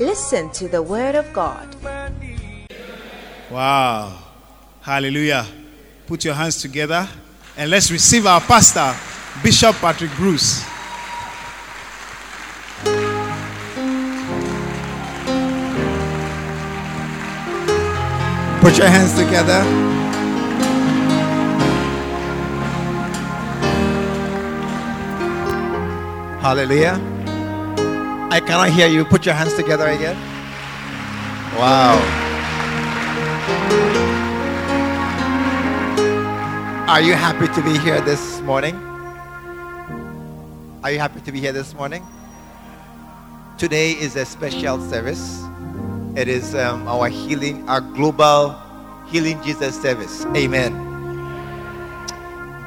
Listen to the word of God. Wow. Hallelujah. Put your hands together and let's receive our pastor, Bishop Patrick Bruce. Put your hands together. Hallelujah. I cannot hear you. Put your hands together again. Wow. Are you happy to be here this morning? Are you happy to be here this morning? Today is a special service. It is um, our healing, our global healing Jesus service. Amen.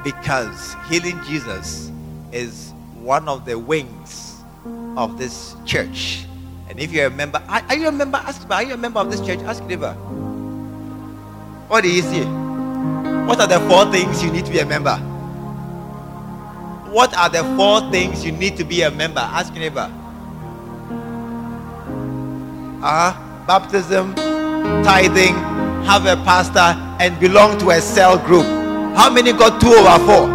Because healing Jesus is one of the wings of this church. And if you're a member, are, are you a member? Ask, are you a member of this church? Ask neighbor. What do you see? What are the four things you need to be a member? What are the four things you need to be a member? Ask neighbor. Uh huh. baptism, tithing, have a pastor, and belong to a cell group. How many got two over four?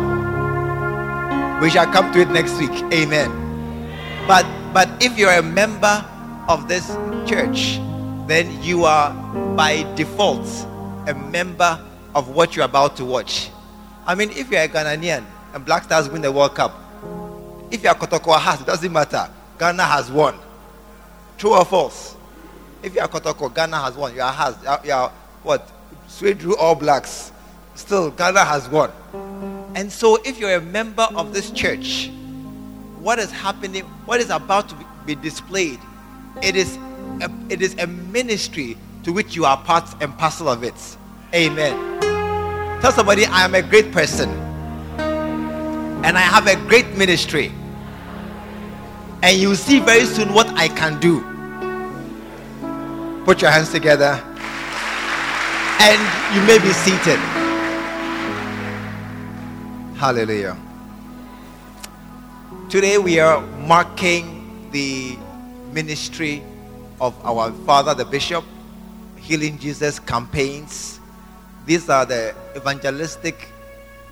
We shall come to it next week. Amen. But but if you're a member of this church, then you are by default a member of what you're about to watch. I mean, if you're a Ghanaian and Black Stars win the World Cup, if you're Kotoko has, it doesn't matter. Ghana has won. True or false? If you are Kotoko, Ghana has won. You are has. You are what? Straight through all blacks. Still, Ghana has won. And so, if you're a member of this church, what is happening, what is about to be displayed, it is a, it is a ministry to which you are part and parcel of it. Amen. Tell somebody, I am a great person and I have a great ministry. And you see very soon what I can do. Put your hands together and you may be seated. Hallelujah. Today we are marking the ministry of our father, the bishop, Healing Jesus campaigns. These are the evangelistic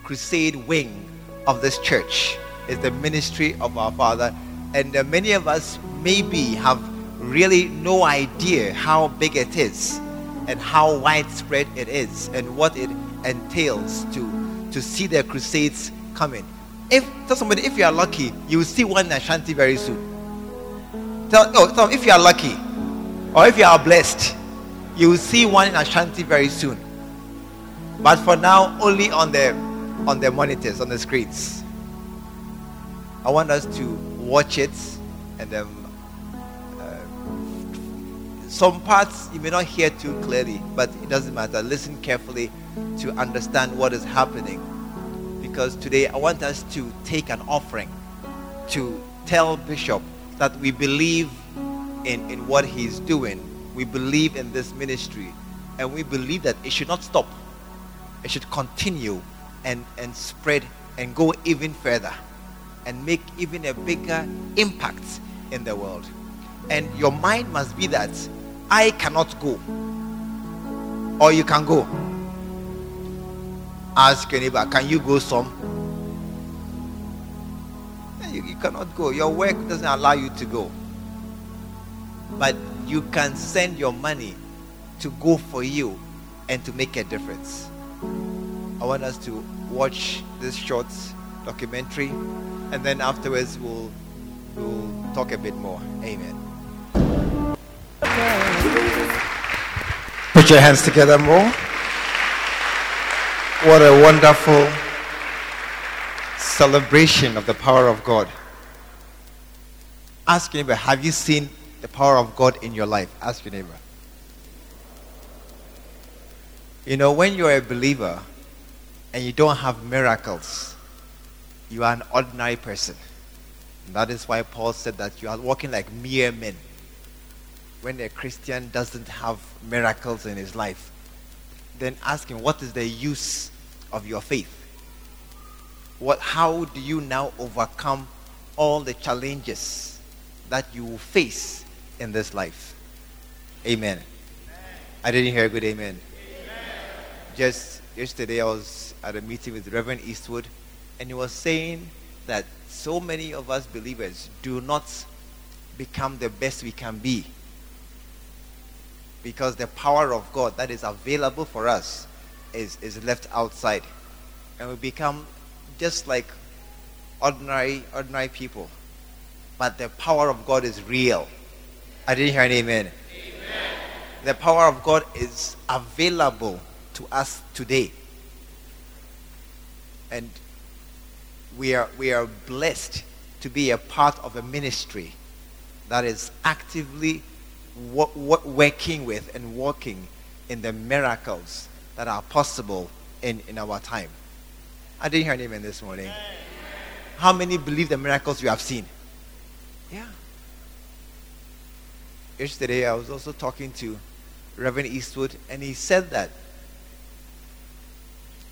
crusade wing of this church. It's the ministry of our father, and uh, many of us maybe have really no idea how big it is, and how widespread it is, and what it entails to to see the crusades coming. If tell somebody if you are lucky, you will see one in Ashanti very soon. Tell, oh, tell if you are lucky, or if you are blessed, you will see one in Ashanti very soon. But for now, only on the on the monitors, on the screens. I want us to watch it, and then uh, some parts you may not hear too clearly, but it doesn't matter. Listen carefully to understand what is happening. Because today I want us to take an offering to tell Bishop that we believe in, in what he's doing. We believe in this ministry. And we believe that it should not stop. It should continue and, and spread and go even further and make even a bigger impact in the world. And your mind must be that I cannot go, or you can go ask neighbor, can you go some? You, you cannot go. Your work doesn't allow you to go. But you can send your money to go for you and to make a difference. I want us to watch this short documentary and then afterwards we'll we'll talk a bit more. Amen. Put your hands together more. What a wonderful celebration of the power of God. Ask your neighbor, have you seen the power of God in your life? Ask your neighbor. You know, when you're a believer and you don't have miracles, you are an ordinary person. And that is why Paul said that you are walking like mere men. When a Christian doesn't have miracles in his life, then ask him, what is the use of your faith? What, how do you now overcome all the challenges that you will face in this life? Amen. amen. I didn't hear a good amen. amen. Just yesterday, I was at a meeting with Reverend Eastwood, and he was saying that so many of us believers do not become the best we can be because the power of God that is available for us is, is left outside. And we become just like ordinary ordinary people. But the power of God is real. I didn't hear an amen. amen. The power of God is available to us today. And we are, we are blessed to be a part of a ministry that is actively working with and working in the miracles that are possible in, in our time. I didn't hear an amen this morning. How many believe the miracles you have seen? Yeah. Yesterday, I was also talking to Reverend Eastwood, and he said that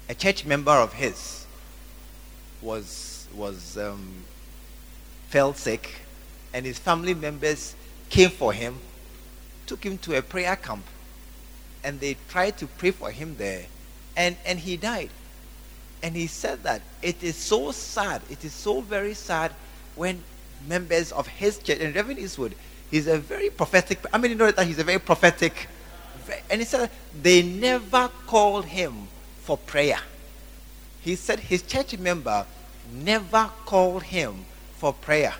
a church member of his was was um, fell sick, and his family members came for him, took him to a prayer camp, and they tried to pray for him there, and and he died. And he said that it is so sad, it is so very sad when members of his church, and Reverend Eastwood, he's a very prophetic, I mean, you know that he's a very prophetic, and he said they never called him for prayer. He said his church member never called him for prayer.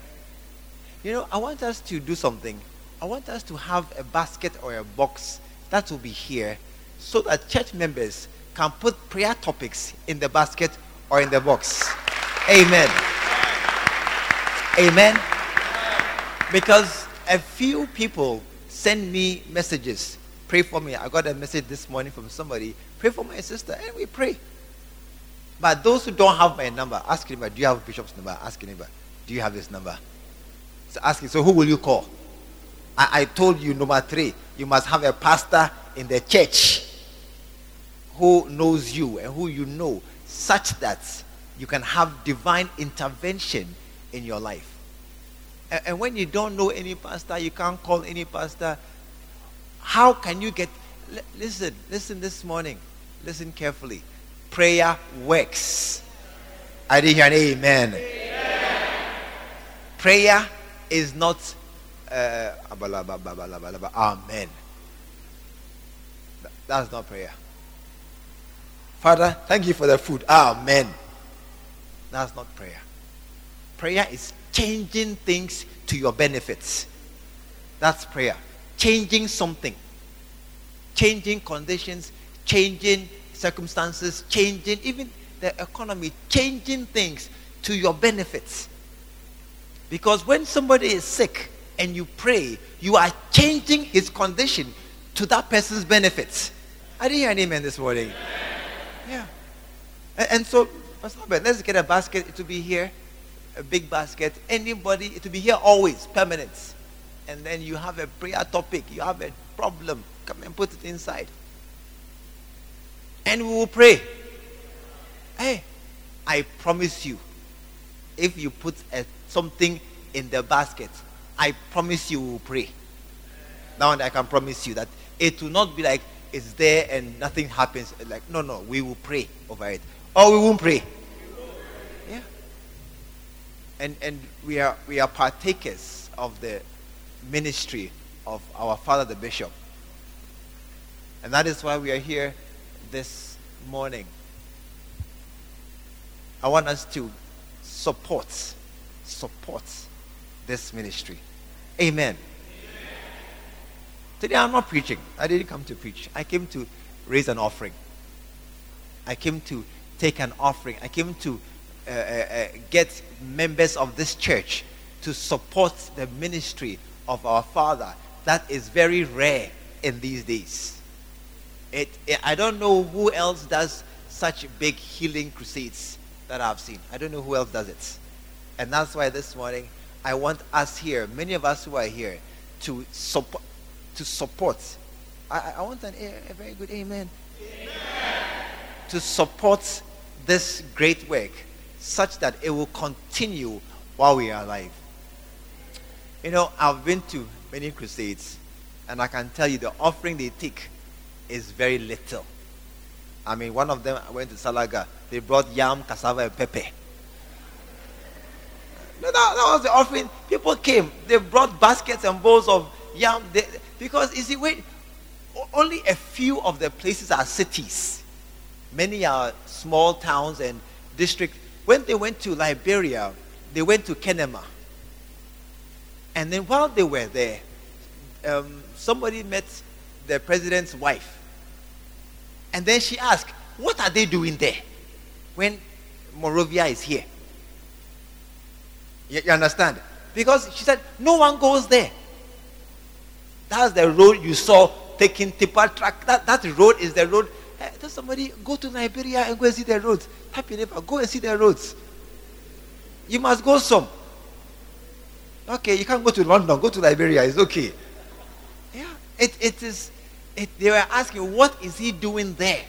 You know, I want us to do something. I want us to have a basket or a box that will be here so that church members can put prayer topics in the basket or in the box. Amen. Amen. Because a few people send me messages. Pray for me. I got a message this morning from somebody. Pray for my sister. And we pray. But those who don't have my number, ask him, do you have Bishop's number? Ask him, do you have this number? So ask him, so who will you call? I, I told you, number three, you must have a pastor in the church who knows you and who you know, such that you can have divine intervention in your life. And, and when you don't know any pastor, you can't call any pastor. How can you get? L- listen, listen this morning. Listen carefully. Prayer works. I didn't hear an amen. amen. Prayer is not uh, amen. That's not prayer. Father, thank you for the food. Amen. That's not prayer. Prayer is changing things to your benefits. That's prayer. Changing something. Changing conditions, changing circumstances, changing even the economy, changing things to your benefits. Because when somebody is sick and you pray, you are changing his condition to that person's benefits. I didn't hear an amen this morning. Yeah. And, and so, let's get a basket. It will be here, a big basket. Anybody, it will be here always, permanent. And then you have a prayer topic, you have a problem, come and put it inside. And we will pray. Hey, I promise you, if you put a, something in the basket, I promise you we will pray. Now and I can promise you that it will not be like it's there and nothing happens. Like, no, no, we will pray over it. Or we won't pray. Yeah. And and we are we are partakers of the ministry of our father the bishop. And that is why we are here this morning. I want us to support support this ministry. Amen. Today I'm not preaching. I didn't come to preach. I came to raise an offering. I came to take an offering. I came to uh, uh, uh, get members of this church to support the ministry of our Father. That is very rare in these days. It, it, I don't know who else does such big healing crusades that I've seen. I don't know who else does it. And that's why this morning I want us here, many of us who are here, to support. To support. I, I want an, a very good amen. amen. To support this great work such that it will continue while we are alive. You know, I've been to many crusades, and I can tell you the offering they take is very little. I mean, one of them I went to Salaga, they brought yam, cassava, and pepper. That, that was the offering. People came, they brought baskets and bowls of yam. They, because, you see, wait, only a few of the places are cities. Many are small towns and districts. When they went to Liberia, they went to Kenema. And then while they were there, um, somebody met the president's wife. And then she asked, What are they doing there when Monrovia is here? You, you understand? Because she said, No one goes there. That's the road you saw taking tipper truck. That, that road is the road. Uh, tell somebody, go to Liberia and go and see the roads. Happy neighbor, go and see the roads. You must go some. Okay, you can't go to London, go to Liberia, it's okay. Yeah, it, it is, it, they were asking, what is he doing there?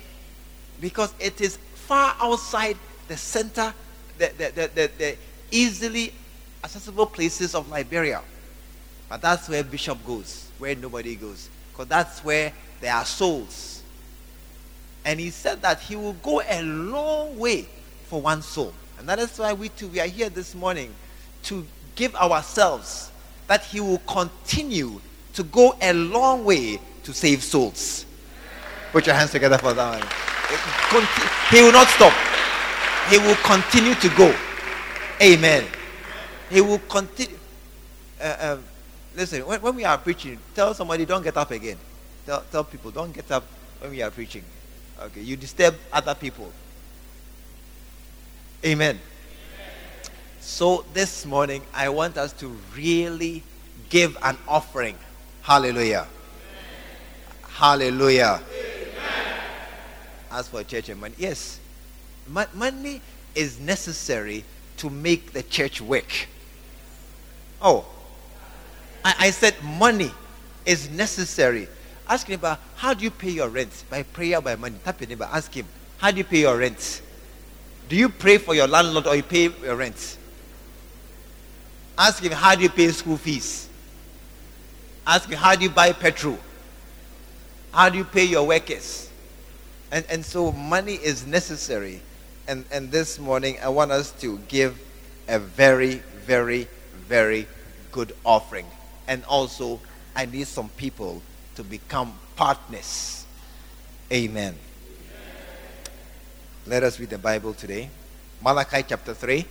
Because it is far outside the center, the, the, the, the, the easily accessible places of Liberia. But that's where Bishop goes, where nobody goes. Because that's where there are souls. And he said that he will go a long way for one soul. And that is why we too, we are here this morning to give ourselves that he will continue to go a long way to save souls. Put your hands together for that one. He will not stop. He will continue to go. Amen. He will continue. Uh, uh, listen, when, when, we are preaching, tell somebody, don't get up again. Tell, tell people, don't get up when we are preaching. Okay, you disturb other people. Amen. So this morning, I want us to really give an offering. Hallelujah. Hallelujah. As for church and money, yes, money is necessary to make the church work. Oh, I, I said money is necessary. Ask him about how do you pay your rent? By prayer, by money. Tap your neighbor. Ask him, how do you pay your rent? Do you pray for your landlord or you pay your rent? Ask him, how do you pay school fees? Ask him, how do you buy petrol? How do you pay your workers? And, and so money is necessary. And, and this morning, I want us to give a very, very, very good offering. And also, I need some people to become partners. Amen. Let us read the Bible today. Malachi chapter 3.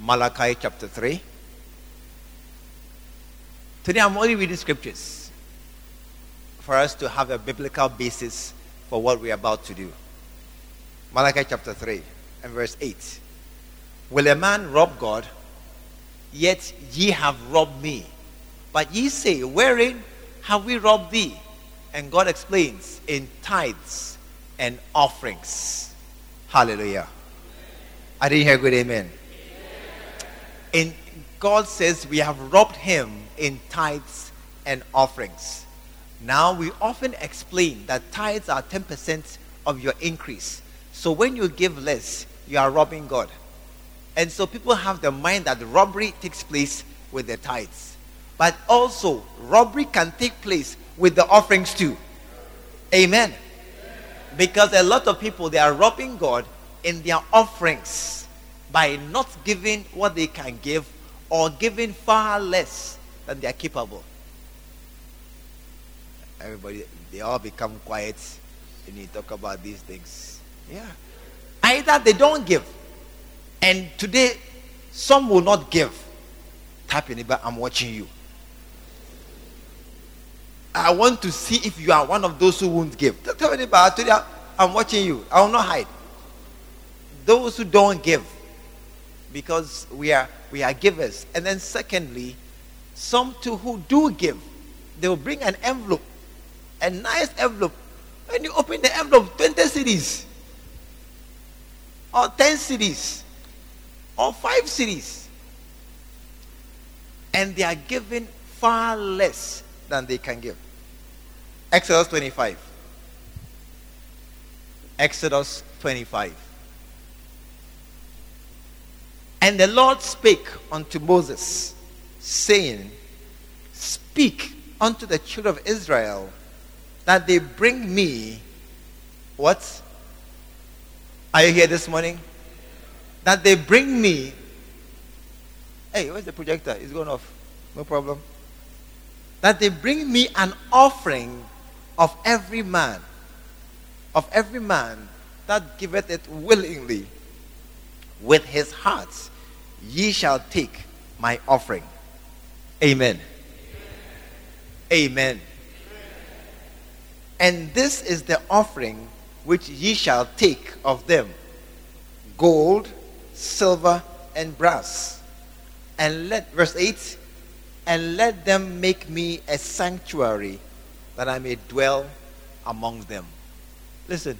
Malachi chapter 3. Today I'm only reading scriptures for us to have a biblical basis for what we're about to do. Malachi chapter 3 and verse 8. Will a man rob God? Yet ye have robbed me. But ye say, Wherein have we robbed thee? And God explains, In tithes and offerings. Hallelujah. I didn't hear good amen. In God says we have robbed him in tithes and offerings. Now we often explain that tithes are 10% of your increase. So when you give less, you are robbing God. And so people have the mind that robbery takes place with the tithes. But also, robbery can take place with the offerings too. Amen. Because a lot of people, they are robbing God in their offerings by not giving what they can give or giving far less than they are capable. Everybody, they all become quiet when you talk about these things. Yeah. Either they don't give, and today some will not give. Tap your neighbor, I'm watching you. I want to see if you are one of those who won't give. Tell me today. I'm watching you. I will not hide. Those who don't give, because we are we are givers. And then secondly, some too who do give, they will bring an envelope a nice envelope. When you open the envelope, 20 cedis, or 10 cedis, or 5 cedis. And they are given far less than they can give. Exodus 25. Exodus 25. And the Lord spake unto Moses, saying, Speak unto the children of Israel that they bring me what? Are you here this morning? That they bring me. Hey, where's the projector? It's going off. No problem. That they bring me an offering of every man, of every man that giveth it willingly with his heart, ye shall take my offering. Amen. Amen. And this is the offering which ye shall take of them gold, silver, and brass. And let, verse 8, and let them make me a sanctuary that I may dwell among them. Listen,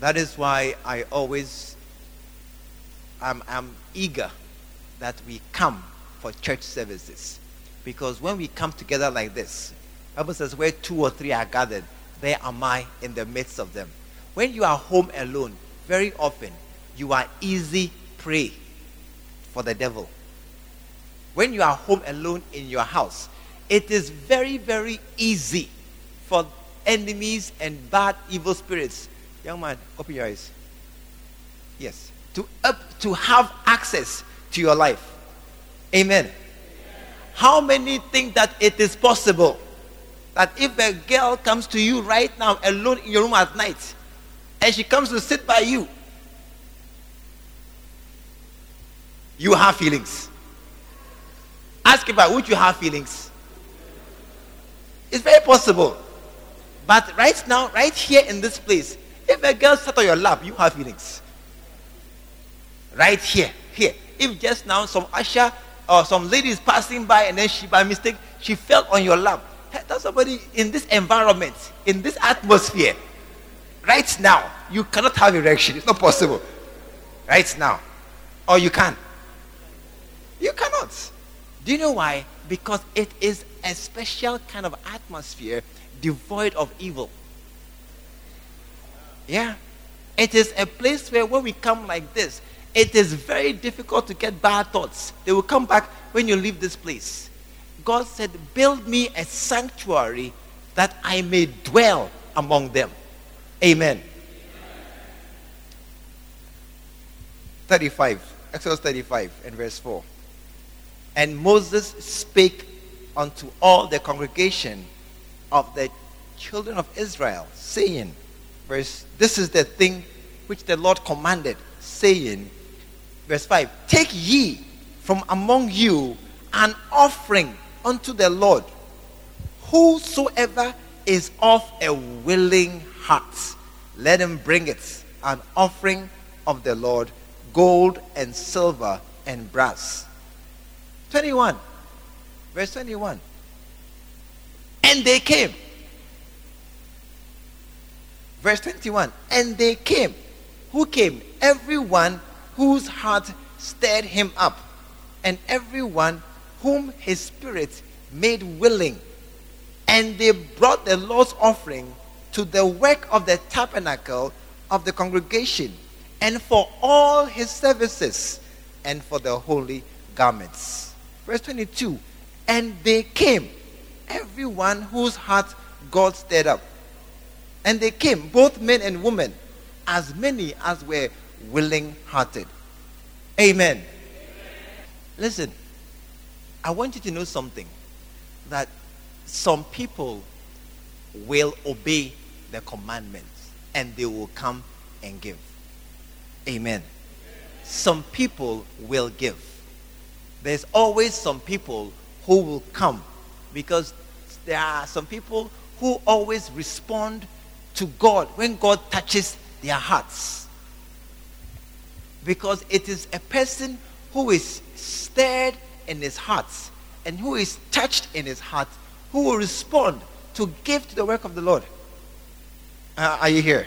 that is why I always am, am eager that we come for church services. Because when we come together like this, Bible says, where two or three are gathered, there am I in the midst of them. When you are home alone, very often you are easy prey for the devil. When you are home alone in your house, it is very, very easy for enemies and bad, evil spirits. Young man, open your eyes. Yes. To, up, to have access to your life. Amen. How many think that it is possible that if a girl comes to you right now alone in your room at night and she comes to sit by you, you have feelings? Ask about would you have feelings? It's very possible. But right now, right here in this place, if a girl sat on your lap, you have feelings. Right here, here. If just now some usher or some lady is passing by and then she by mistake she fell on your lap. Tell somebody in this environment, in this atmosphere, right now, you cannot have erection. It's not possible. Right now. Or you can. You cannot. Do you know why? Because it is a special kind of atmosphere devoid of evil. Yeah. It is a place where when we come like this, it is very difficult to get bad thoughts. They will come back when you leave this place. God said, Build me a sanctuary that I may dwell among them. Amen. 35, Exodus 35 and verse 4. And Moses spake unto all the congregation of the children of Israel, saying, verse, This is the thing which the Lord commanded, saying, verse 5 Take ye from among you an offering unto the Lord. Whosoever is of a willing heart, let him bring it an offering of the Lord, gold and silver and brass. 21. Verse 21. And they came. Verse 21. And they came. Who came? Everyone whose heart stirred him up, and everyone whom his spirit made willing. And they brought the Lord's offering to the work of the tabernacle of the congregation, and for all his services, and for the holy garments. Verse 22 And they came, everyone whose heart God stirred up. And they came, both men and women, as many as were willing hearted. Amen. Amen. Listen, I want you to know something that some people will obey the commandments and they will come and give. Amen. Some people will give. There's always some people who will come because there are some people who always respond to God when God touches their hearts. Because it is a person who is stirred in his heart and who is touched in his heart who will respond to give to the work of the Lord. Uh, are you here?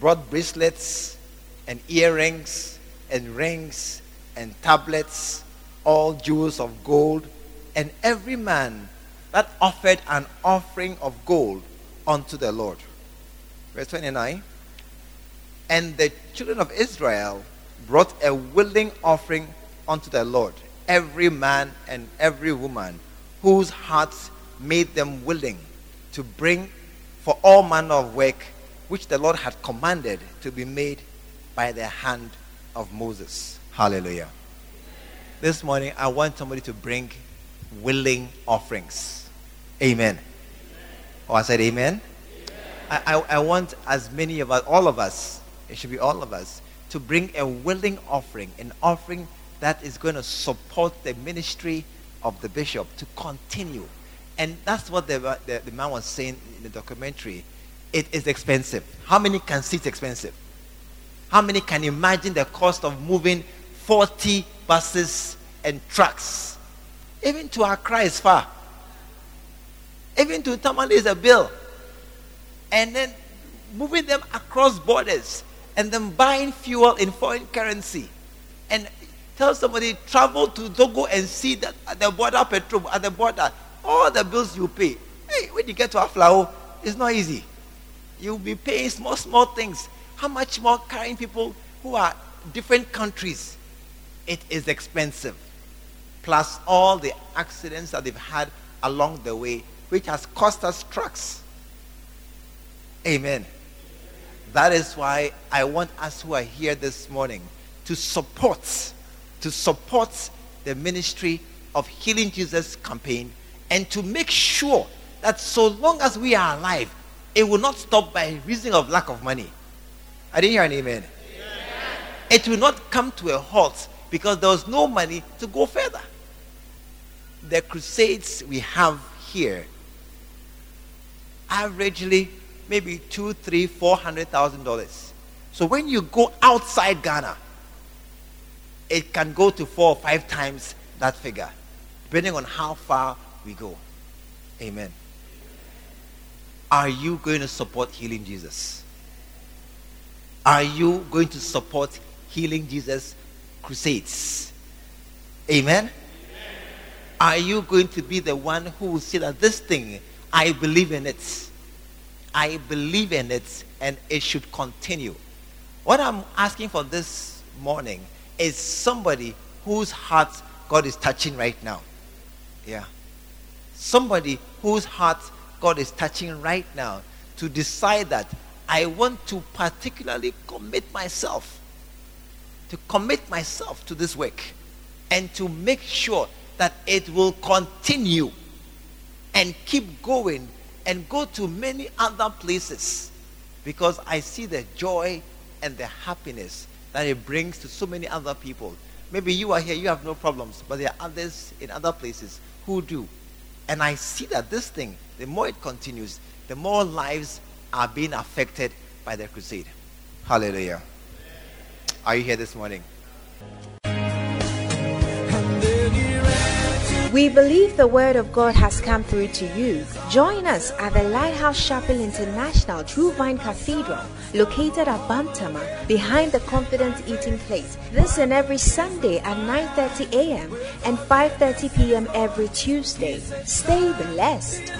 Brought bracelets and earrings and rings and tablets, all jewels of gold, and every man that offered an offering of gold unto the Lord. Verse 29. And the children of Israel brought a willing offering unto the Lord, every man and every woman whose hearts made them willing to bring for all manner of work which the Lord had commanded to be made by the hand of Moses. Hallelujah. This morning, I want somebody to bring willing offerings. Amen. Oh, I said amen. I, I, I want as many of us, all of us, it should be all of us, to bring a willing offering, an offering that is going to support the ministry of the bishop to continue. And that's what the, the, the man was saying in the documentary. It is expensive. How many can see it's expensive? How many can imagine the cost of moving 40 buses and trucks? Even to Accra is far. Even to Tamale is a bill. And then moving them across borders and then buying fuel in foreign currency. And tell somebody, travel to Togo and see that at the border petrol, at the border, all the bills you pay. Hey, when you get to Aflao, it's not easy. You'll be paying small, small things. How much more carrying people who are different countries? It is expensive. Plus all the accidents that they've had along the way, which has cost us trucks. Amen. That is why I want us who are here this morning to support, to support the ministry of Healing Jesus campaign and to make sure that so long as we are alive, it will not stop by reason of lack of money. I didn't hear an amen. amen. It will not come to a halt because there was no money to go further. The crusades we have here, averagely maybe two, three, four hundred thousand dollars. So when you go outside Ghana, it can go to four or five times that figure, depending on how far we go. Amen. Are you going to support healing Jesus? Are you going to support Healing Jesus crusades? Amen? Amen? Are you going to be the one who will say that this thing, I believe in it? I believe in it and it should continue. What I'm asking for this morning is somebody whose heart God is touching right now. Yeah. Somebody whose heart God is touching right now to decide that I want to particularly commit myself, to commit myself to this work and to make sure that it will continue and keep going and go to many other places because I see the joy and the happiness that it brings to so many other people. Maybe you are here, you have no problems, but there are others in other places who do. And I see that this thing, the more it continues, the more lives are being affected by the crusade. Hallelujah. Are you here this morning? We believe the word of God has come through to you. Join us at the Lighthouse Chapel International True Vine Cathedral, located at Bantama, behind the Confident Eating Place. This and every Sunday at 9:30 a.m. and 5:30 p.m. every Tuesday. Stay blessed.